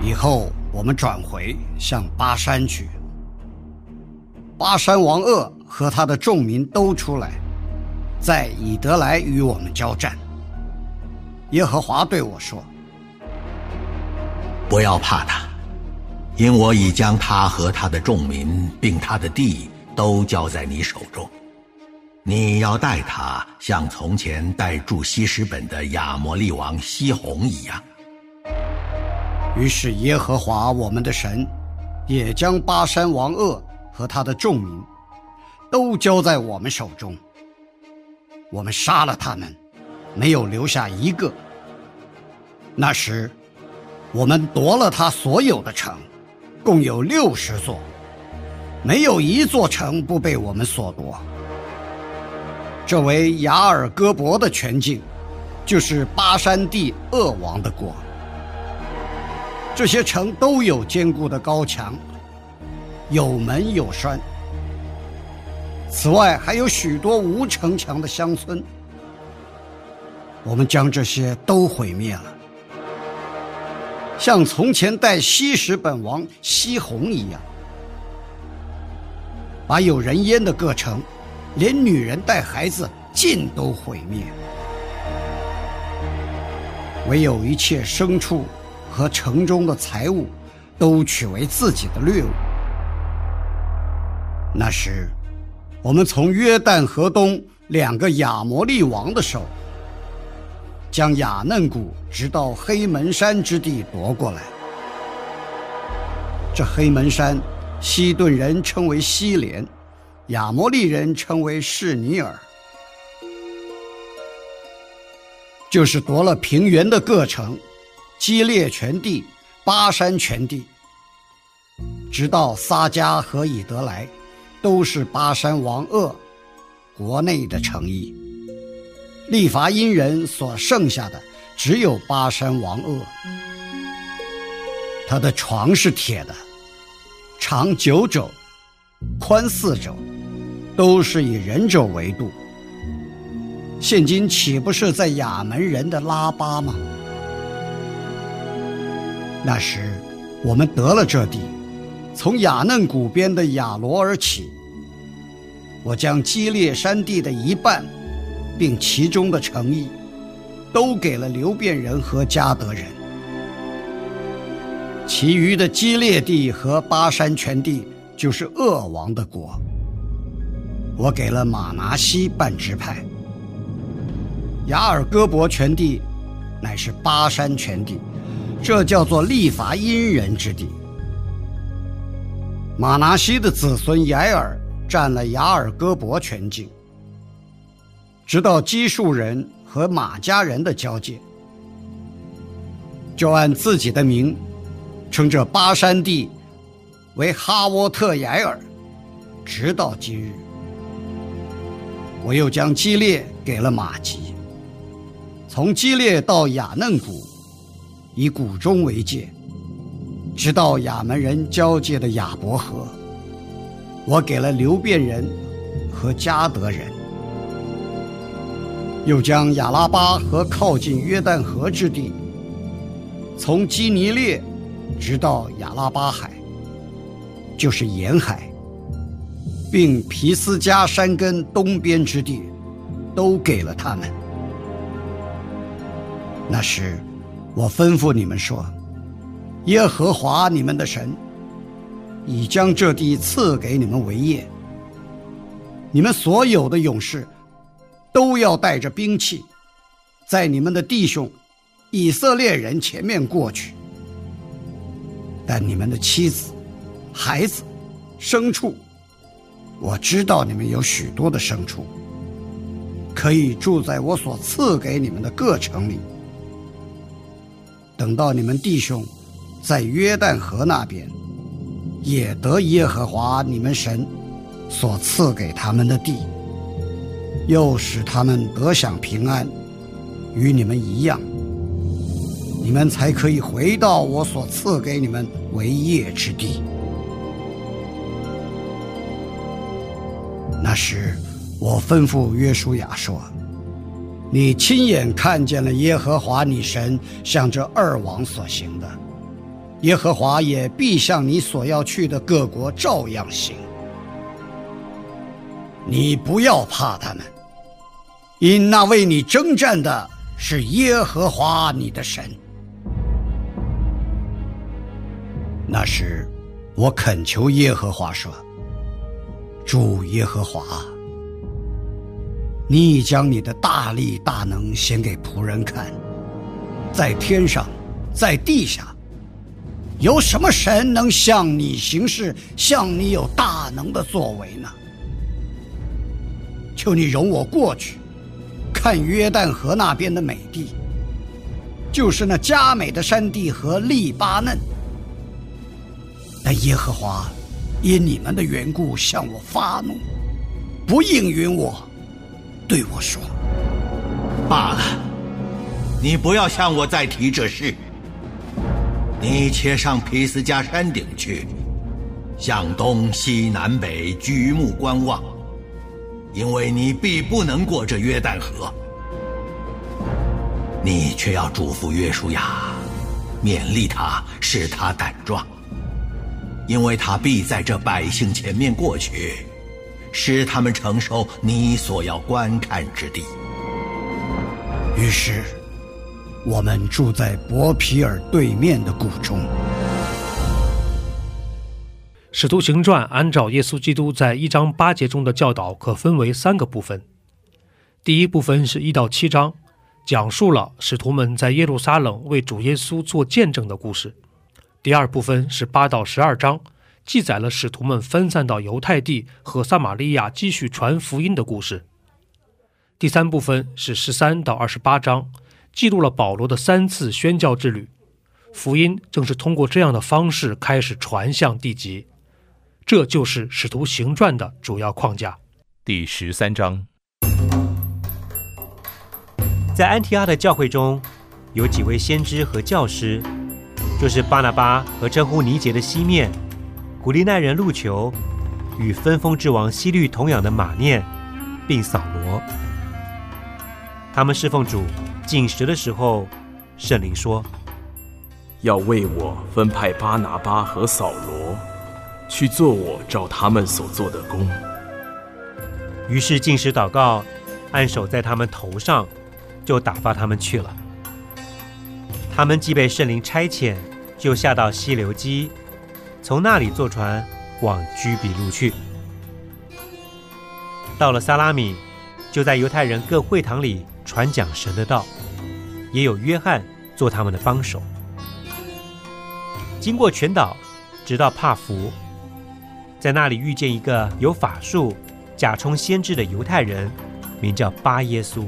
以后我们转回向巴山去。巴山王鄂和他的众民都出来。在以德来与我们交战。耶和华对我说：“不要怕他，因我已将他和他的众民，并他的地都交在你手中。你要待他，像从前待住西施本的亚摩利王西宏一样。”于是耶和华我们的神，也将巴山王鄂和他的众民，都交在我们手中。我们杀了他们，没有留下一个。那时，我们夺了他所有的城，共有六十座，没有一座城不被我们所夺。这为雅尔戈伯的全境，就是巴山地恶王的国。这些城都有坚固的高墙，有门有栓。此外，还有许多无城墙的乡村，我们将这些都毁灭了，像从前代西什本王西宏一样，把有人烟的各城，连女人带孩子尽都毁灭，唯有一切牲畜和城中的财物，都取为自己的掠物。那时。我们从约旦河东两个亚摩利王的手，将雅嫩谷直到黑门山之地夺过来。这黑门山，西顿人称为西连，亚摩利人称为士尼尔，就是夺了平原的各城，基列全地，巴山全地，直到撒迦和以德来。都是巴山王鄂国内的诚意。利伐因人所剩下的只有巴山王鄂，他的床是铁的，长九肘，宽四肘，都是以人肘为度。现今岂不是在亚门人的拉巴吗？那时我们得了这地。从雅嫩谷边的雅罗而起，我将基列山地的一半，并其中的诚意，都给了流变人和加德人。其余的基列地和巴山全地，就是恶王的国。我给了马拿西半支派。雅尔戈伯全地，乃是巴山全地，这叫做立伐因人之地。马拿西的子孙雅尔占了雅尔戈伯全境，直到基述人和马家人的交界，就按自己的名称这巴山地为哈沃特雅尔，直到今日。我又将基列给了马吉，从基列到雅嫩谷，以谷中为界。直到亚门人交界的亚伯河，我给了流变人和加德人，又将亚拉巴和靠近约旦河之地，从基尼列直到亚拉巴海，就是沿海，并皮斯加山根东边之地，都给了他们。那时，我吩咐你们说。耶和华你们的神，已将这地赐给你们为业。你们所有的勇士都要带着兵器，在你们的弟兄以色列人前面过去。但你们的妻子、孩子、牲畜，我知道你们有许多的牲畜，可以住在我所赐给你们的各城里。等到你们弟兄在约旦河那边。也得耶和华你们神所赐给他们的地，又使他们得享平安，与你们一样，你们才可以回到我所赐给你们为业之地。那时，我吩咐约书亚说：“你亲眼看见了耶和华你神向这二王所行的。”耶和华也必向你所要去的各国照样行。你不要怕他们，因那为你征战的是耶和华你的神。那时，我恳求耶和华说：“主耶和华，你已将你的大力大能显给仆人看，在天上，在地下。”有什么神能向你行事，向你有大能的作为呢？求你容我过去，看约旦河那边的美地，就是那佳美的山地和利巴嫩。但耶和华因你们的缘故向我发怒，不应允我，对我说：“罢了，你不要向我再提这事。”你且上皮斯加山顶去，向东西南北举目观望，因为你必不能过这约旦河。你却要嘱咐约书亚，勉励他，使他胆壮，因为他必在这百姓前面过去，使他们承受你所要观看之地。于是。我们住在伯皮尔对面的谷中。使徒行传按照耶稣基督在一章八节中的教导，可分为三个部分。第一部分是一到七章，讲述了使徒们在耶路撒冷为主耶稣做见证的故事。第二部分是八到十二章，记载了使徒们分散到犹太地和撒玛利亚继续传福音的故事。第三部分是十三到二十八章。记录了保罗的三次宣教之旅，福音正是通过这样的方式开始传向地极，这就是《使徒行传》的主要框架。第十三章，在安提阿的教会中，有几位先知和教师，就是巴拿巴和称呼尼杰的西面、古利奈人路球与分封之王西律同养的马念，并扫罗，他们侍奉主。进食的时候，圣灵说：“要为我分派巴拿巴和扫罗，去做我照他们所做的工。”于是进食祷告，按手在他们头上，就打发他们去了。他们既被圣灵差遣，就下到溪流基，从那里坐船往居比路去。到了萨拉米，就在犹太人各会堂里传讲神的道。也有约翰做他们的帮手。经过全岛，直到帕福，在那里遇见一个有法术、假充先知的犹太人，名叫巴耶稣。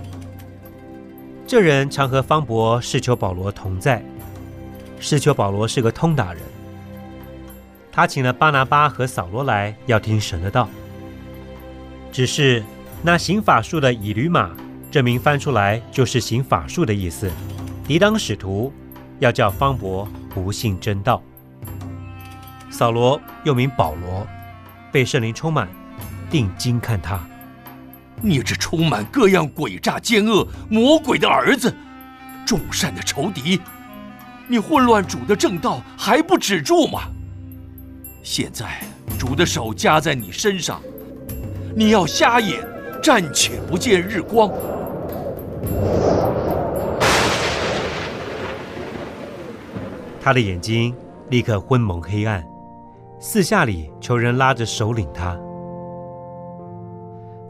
这人常和方伯、释丘保罗同在。释丘保罗是个通达人，他请了巴拿巴和扫罗来，要听神的道。只是那行法术的以驴马。这名翻出来就是行法术的意思，抵挡使徒，要叫方伯不信真道。扫罗又名保罗，被圣灵充满，定睛看他。你这充满各样诡诈奸恶魔鬼的儿子，众善的仇敌，你混乱主的正道还不止住吗？现在主的手加在你身上，你要瞎眼，暂且不见日光。他的眼睛立刻昏蒙黑暗，四下里求人拉着手领他。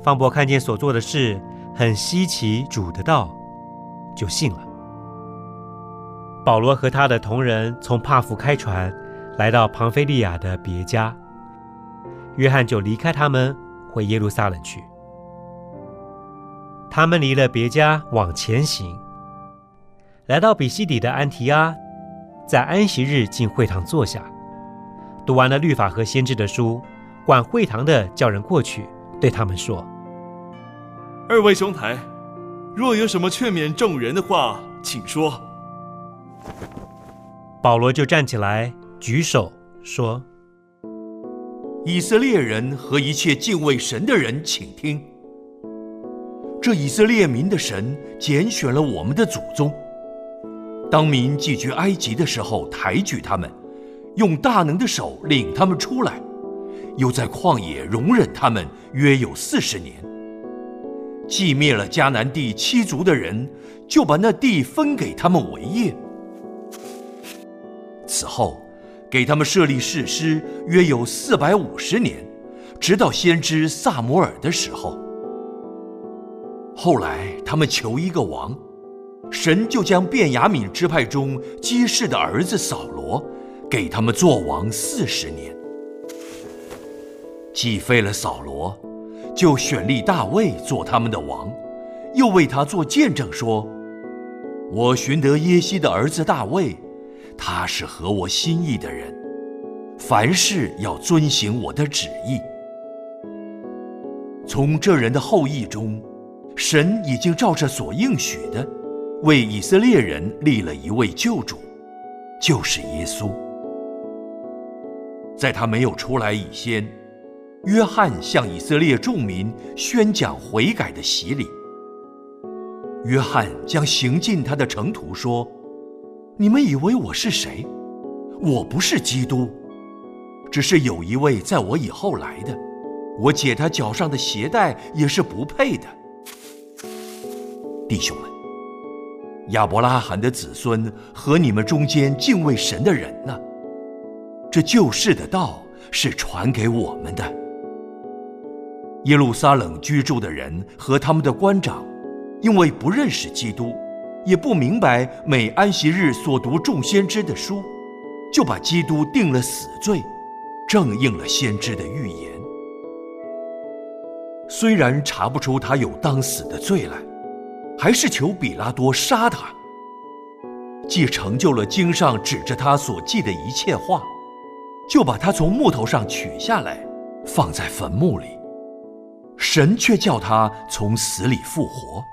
方伯看见所做的事很稀奇，主的道，就信了。保罗和他的同人从帕福开船，来到庞菲利亚的别家，约翰就离开他们，回耶路撒冷去。他们离了别家，往前行，来到比西底的安提阿，在安息日进会堂坐下，读完了律法和先知的书，管会堂的叫人过去，对他们说：“二位兄台，若有什么劝勉众人的话，请说。”保罗就站起来，举手说：“以色列人和一切敬畏神的人，请听。这以色列民的神拣选了我们的祖宗，当民寄居埃及的时候，抬举他们，用大能的手领他们出来，又在旷野容忍他们约有四十年。既灭了迦南地七族的人，就把那地分给他们为业。”此后，给他们设立誓师，约有四百五十年，直到先知萨摩尔的时候。后来他们求一个王，神就将便雅悯支派中基士的儿子扫罗，给他们做王四十年。既废了扫罗，就选立大卫做他们的王，又为他做见证说：“我寻得耶西的儿子大卫。”他是合我心意的人，凡事要遵行我的旨意。从这人的后裔中，神已经照着所应许的，为以色列人立了一位救主，就是耶稣。在他没有出来以前，约翰向以色列众民宣讲悔改的洗礼。约翰将行进他的城途说。你们以为我是谁？我不是基督，只是有一位在我以后来的，我解他脚上的鞋带也是不配的。弟兄们，亚伯拉罕的子孙和你们中间敬畏神的人呢？这救世的道是传给我们的。耶路撒冷居住的人和他们的官长，因为不认识基督。也不明白每安息日所读众先知的书，就把基督定了死罪，正应了先知的预言。虽然查不出他有当死的罪来，还是求比拉多杀他。既成就了经上指着他所记的一切话，就把他从木头上取下来，放在坟墓里。神却叫他从死里复活。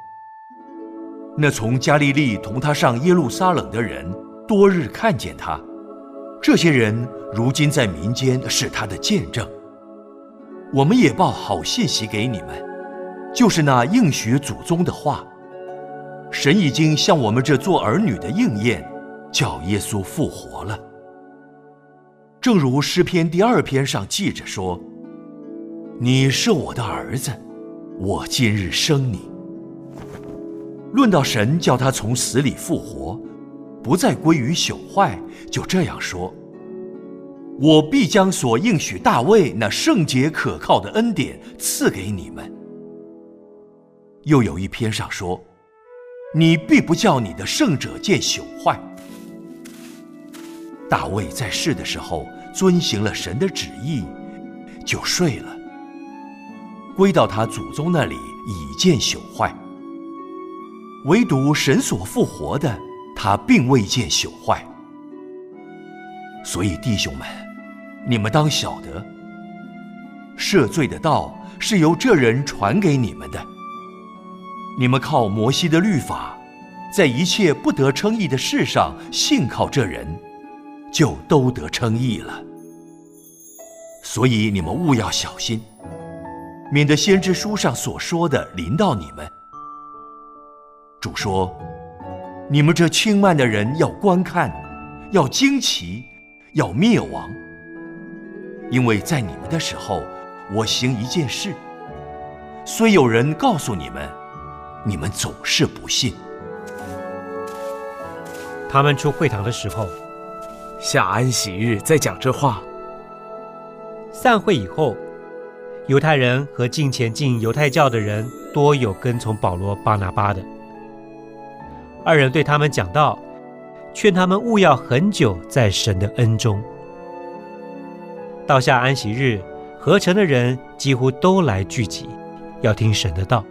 那从加利利同他上耶路撒冷的人，多日看见他。这些人如今在民间是他的见证。我们也报好信息给你们，就是那应许祖宗的话。神已经向我们这做儿女的应验，叫耶稣复活了。正如诗篇第二篇上记着说：“你是我的儿子，我今日生你。”论到神叫他从死里复活，不再归于朽坏，就这样说：“我必将所应许大卫那圣洁可靠的恩典赐给你们。”又有一篇上说：“你必不叫你的圣者见朽坏。”大卫在世的时候遵行了神的旨意，就睡了，归到他祖宗那里已见朽坏。唯独神所复活的，他并未见朽坏。所以弟兄们，你们当晓得，赦罪的道是由这人传给你们的。你们靠摩西的律法，在一切不得称义的事上信靠这人，就都得称义了。所以你们务要小心，免得先知书上所说的临到你们。主说：“你们这轻慢的人要观看，要惊奇，要灭亡。因为在你们的时候，我行一件事，虽有人告诉你们，你们总是不信。”他们出会堂的时候，下安息日在讲这话，散会以后，犹太人和近前进犹太教的人多有跟从保罗、巴拿巴的。二人对他们讲道，劝他们勿要很久在神的恩中。到下安息日，合成的人几乎都来聚集，要听神的道。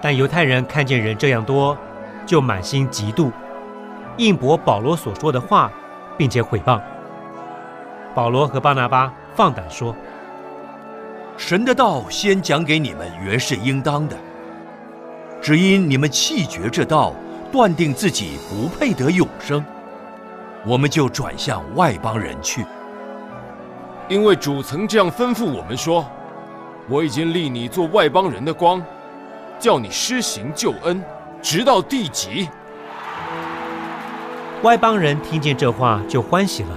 但犹太人看见人这样多，就满心嫉妒，应驳保罗所说的话，并且毁谤。保罗和巴拿巴放胆说：“神的道先讲给你们，原是应当的。只因你们弃绝这道，断定自己不配得永生，我们就转向外邦人去。因为主曾这样吩咐我们说：我已经立你做外邦人的光。”叫你施行救恩，直到地极。外邦人听见这话就欢喜了，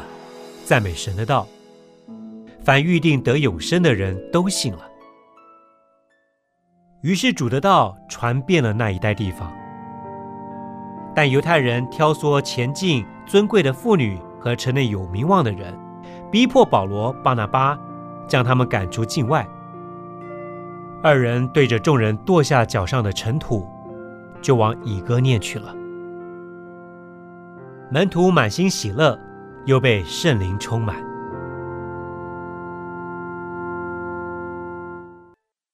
赞美神的道。凡预定得永生的人都信了。于是主的道传遍了那一带地方。但犹太人挑唆前进尊贵的妇女和城内有名望的人，逼迫保罗、巴拿巴，将他们赶出境外。二人对着众人跺下脚上的尘土，就往以哥念去了。门徒满心喜乐，又被圣灵充满。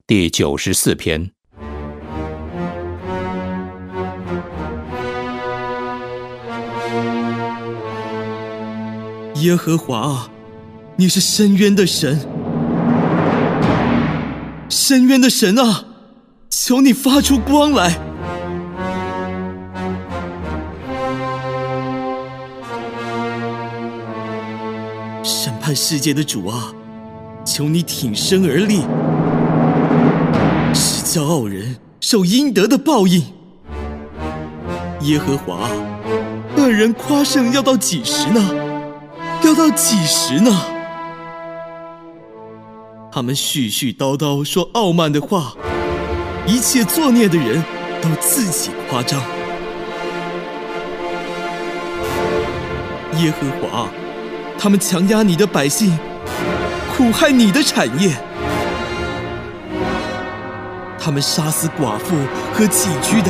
第九十四篇。耶和华啊，你是深渊的神。深渊的神啊，求你发出光来！审判世界的主啊，求你挺身而立，骄傲人受应得的报应。耶和华，恶人夸胜要到几时呢？要到几时呢？他们絮絮叨叨说傲慢的话，一切作孽的人都自己夸张。耶和华，他们强压你的百姓，苦害你的产业。他们杀死寡妇和寄居的，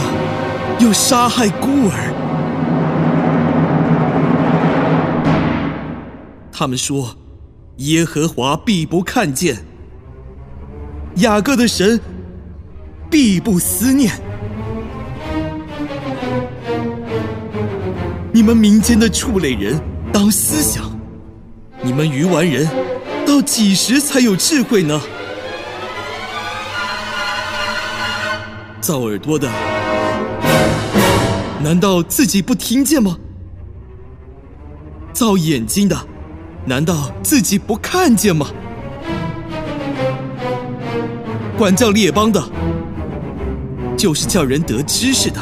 又杀害孤儿。他们说，耶和华必不看见。雅各的神必不思念，你们民间的畜类人当思想，你们愚顽人到几时才有智慧呢？造耳朵的，难道自己不听见吗？造眼睛的，难道自己不看见吗？管教列邦的，就是叫人得知识的。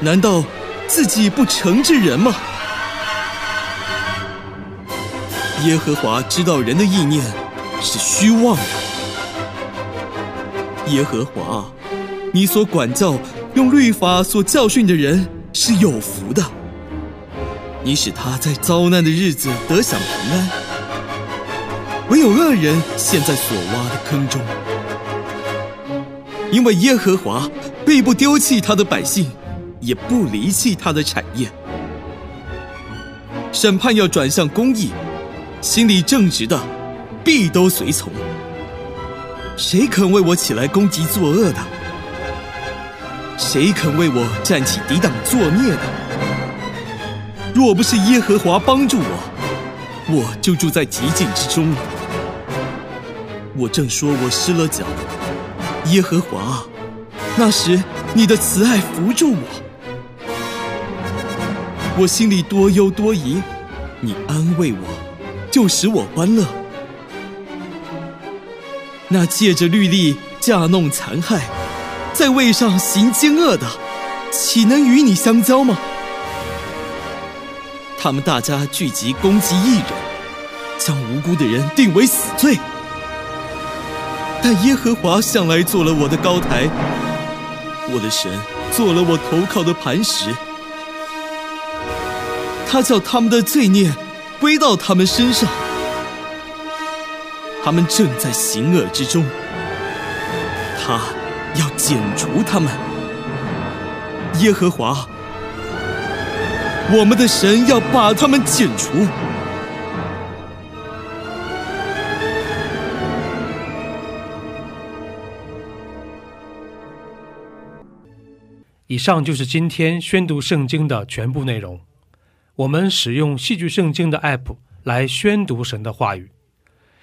难道自己不惩治人吗？耶和华知道人的意念是虚妄的。耶和华，你所管教、用律法所教训的人是有福的。你使他在遭难的日子得享平安。唯有恶人陷在所挖的坑中，因为耶和华必不丢弃他的百姓，也不离弃他的产业。审判要转向公义，心里正直的必都随从。谁肯为我起来攻击作恶的？谁肯为我站起抵挡作孽的？若不是耶和华帮助我，我就住在极境之中。我正说，我失了脚，耶和华，那时你的慈爱扶住我，我心里多忧多疑，你安慰我，就使我欢乐。那借着律例架弄残害，在位上行奸恶的，岂能与你相交吗？他们大家聚集攻击异人，将无辜的人定为死罪。但耶和华向来做了我的高台，我的神做了我投靠的磐石。他叫他们的罪孽归到他们身上。他们正在行恶之中，他要剪除他们。耶和华，我们的神要把他们剪除。以上就是今天宣读圣经的全部内容。我们使用戏剧圣经的 App 来宣读神的话语。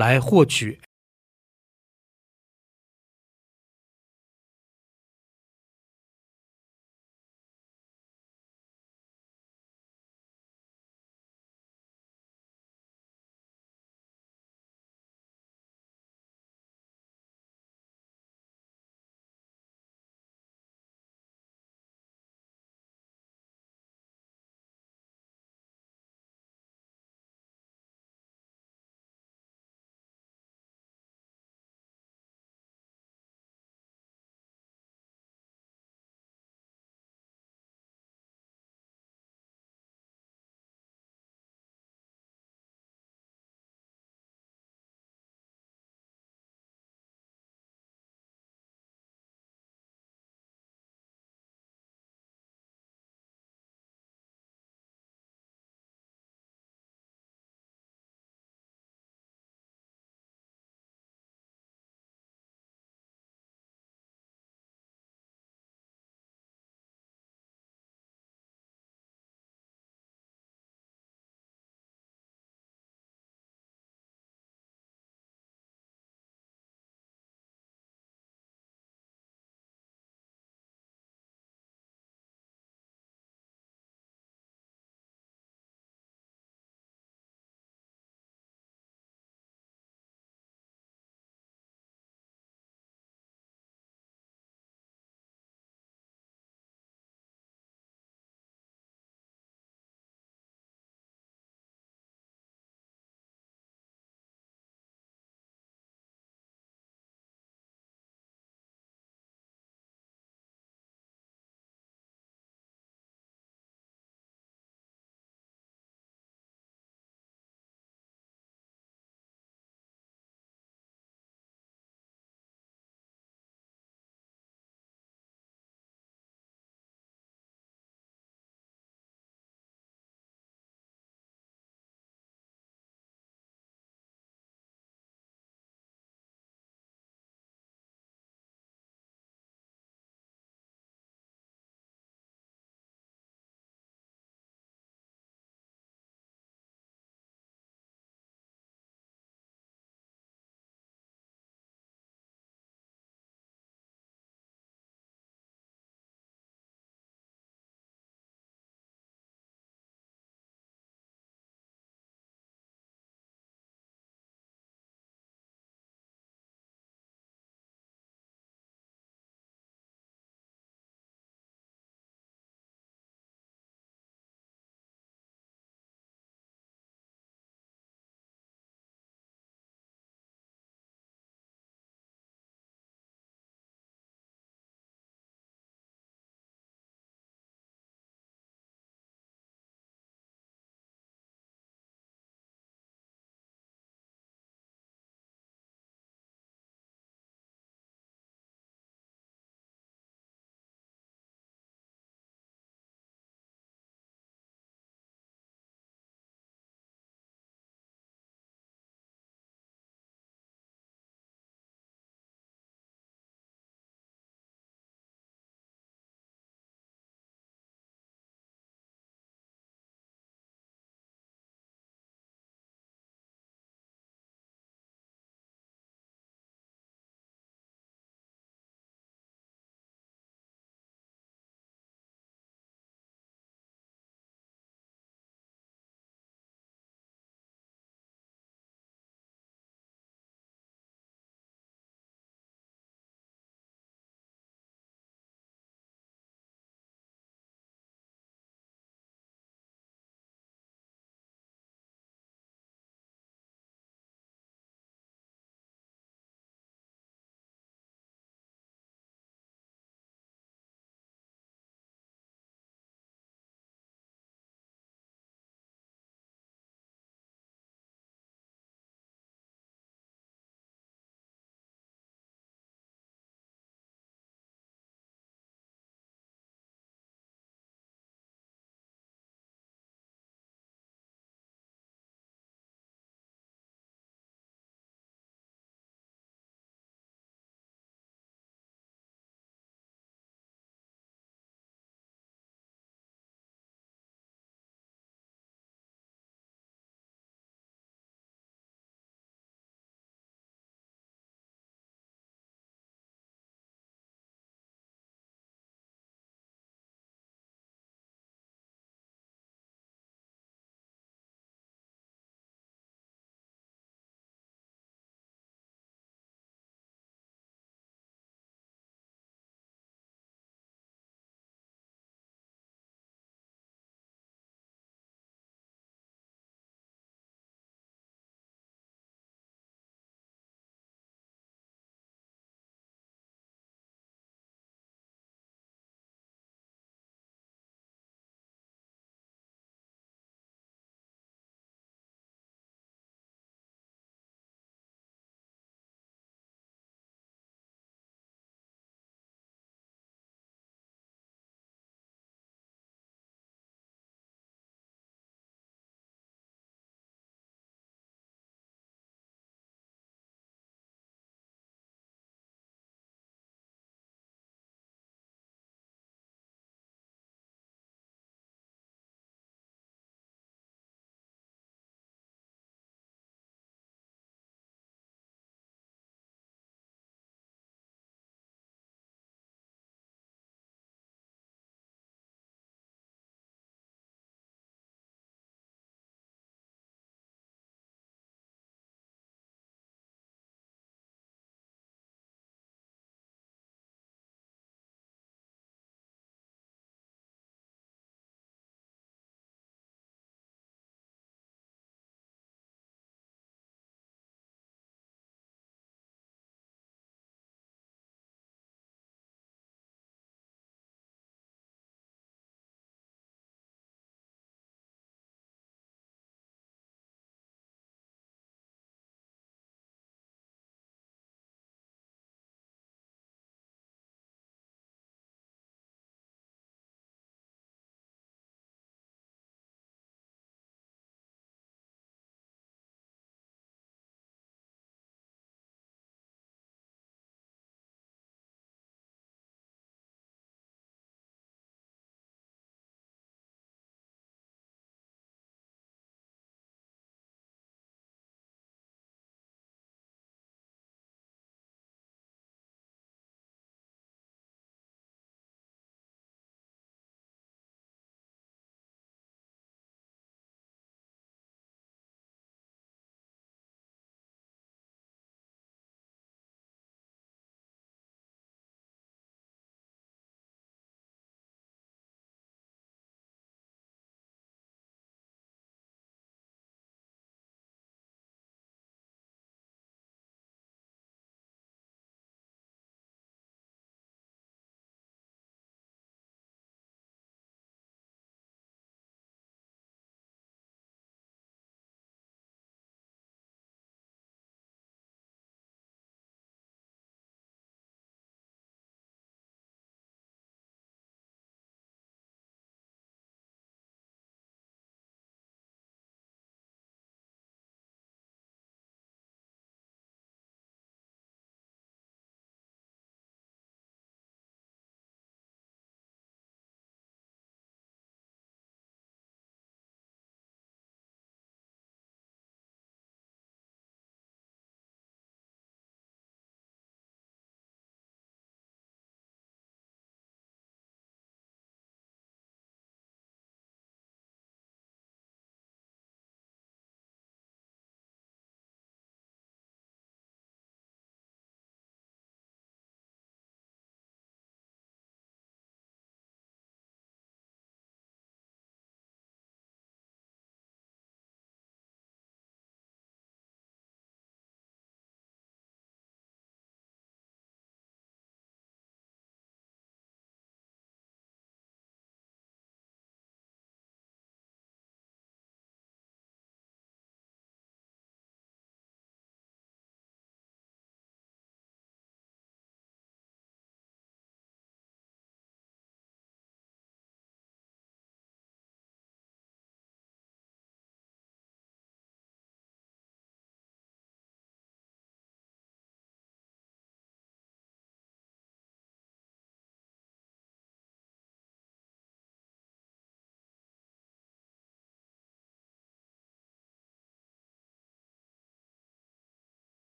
来获取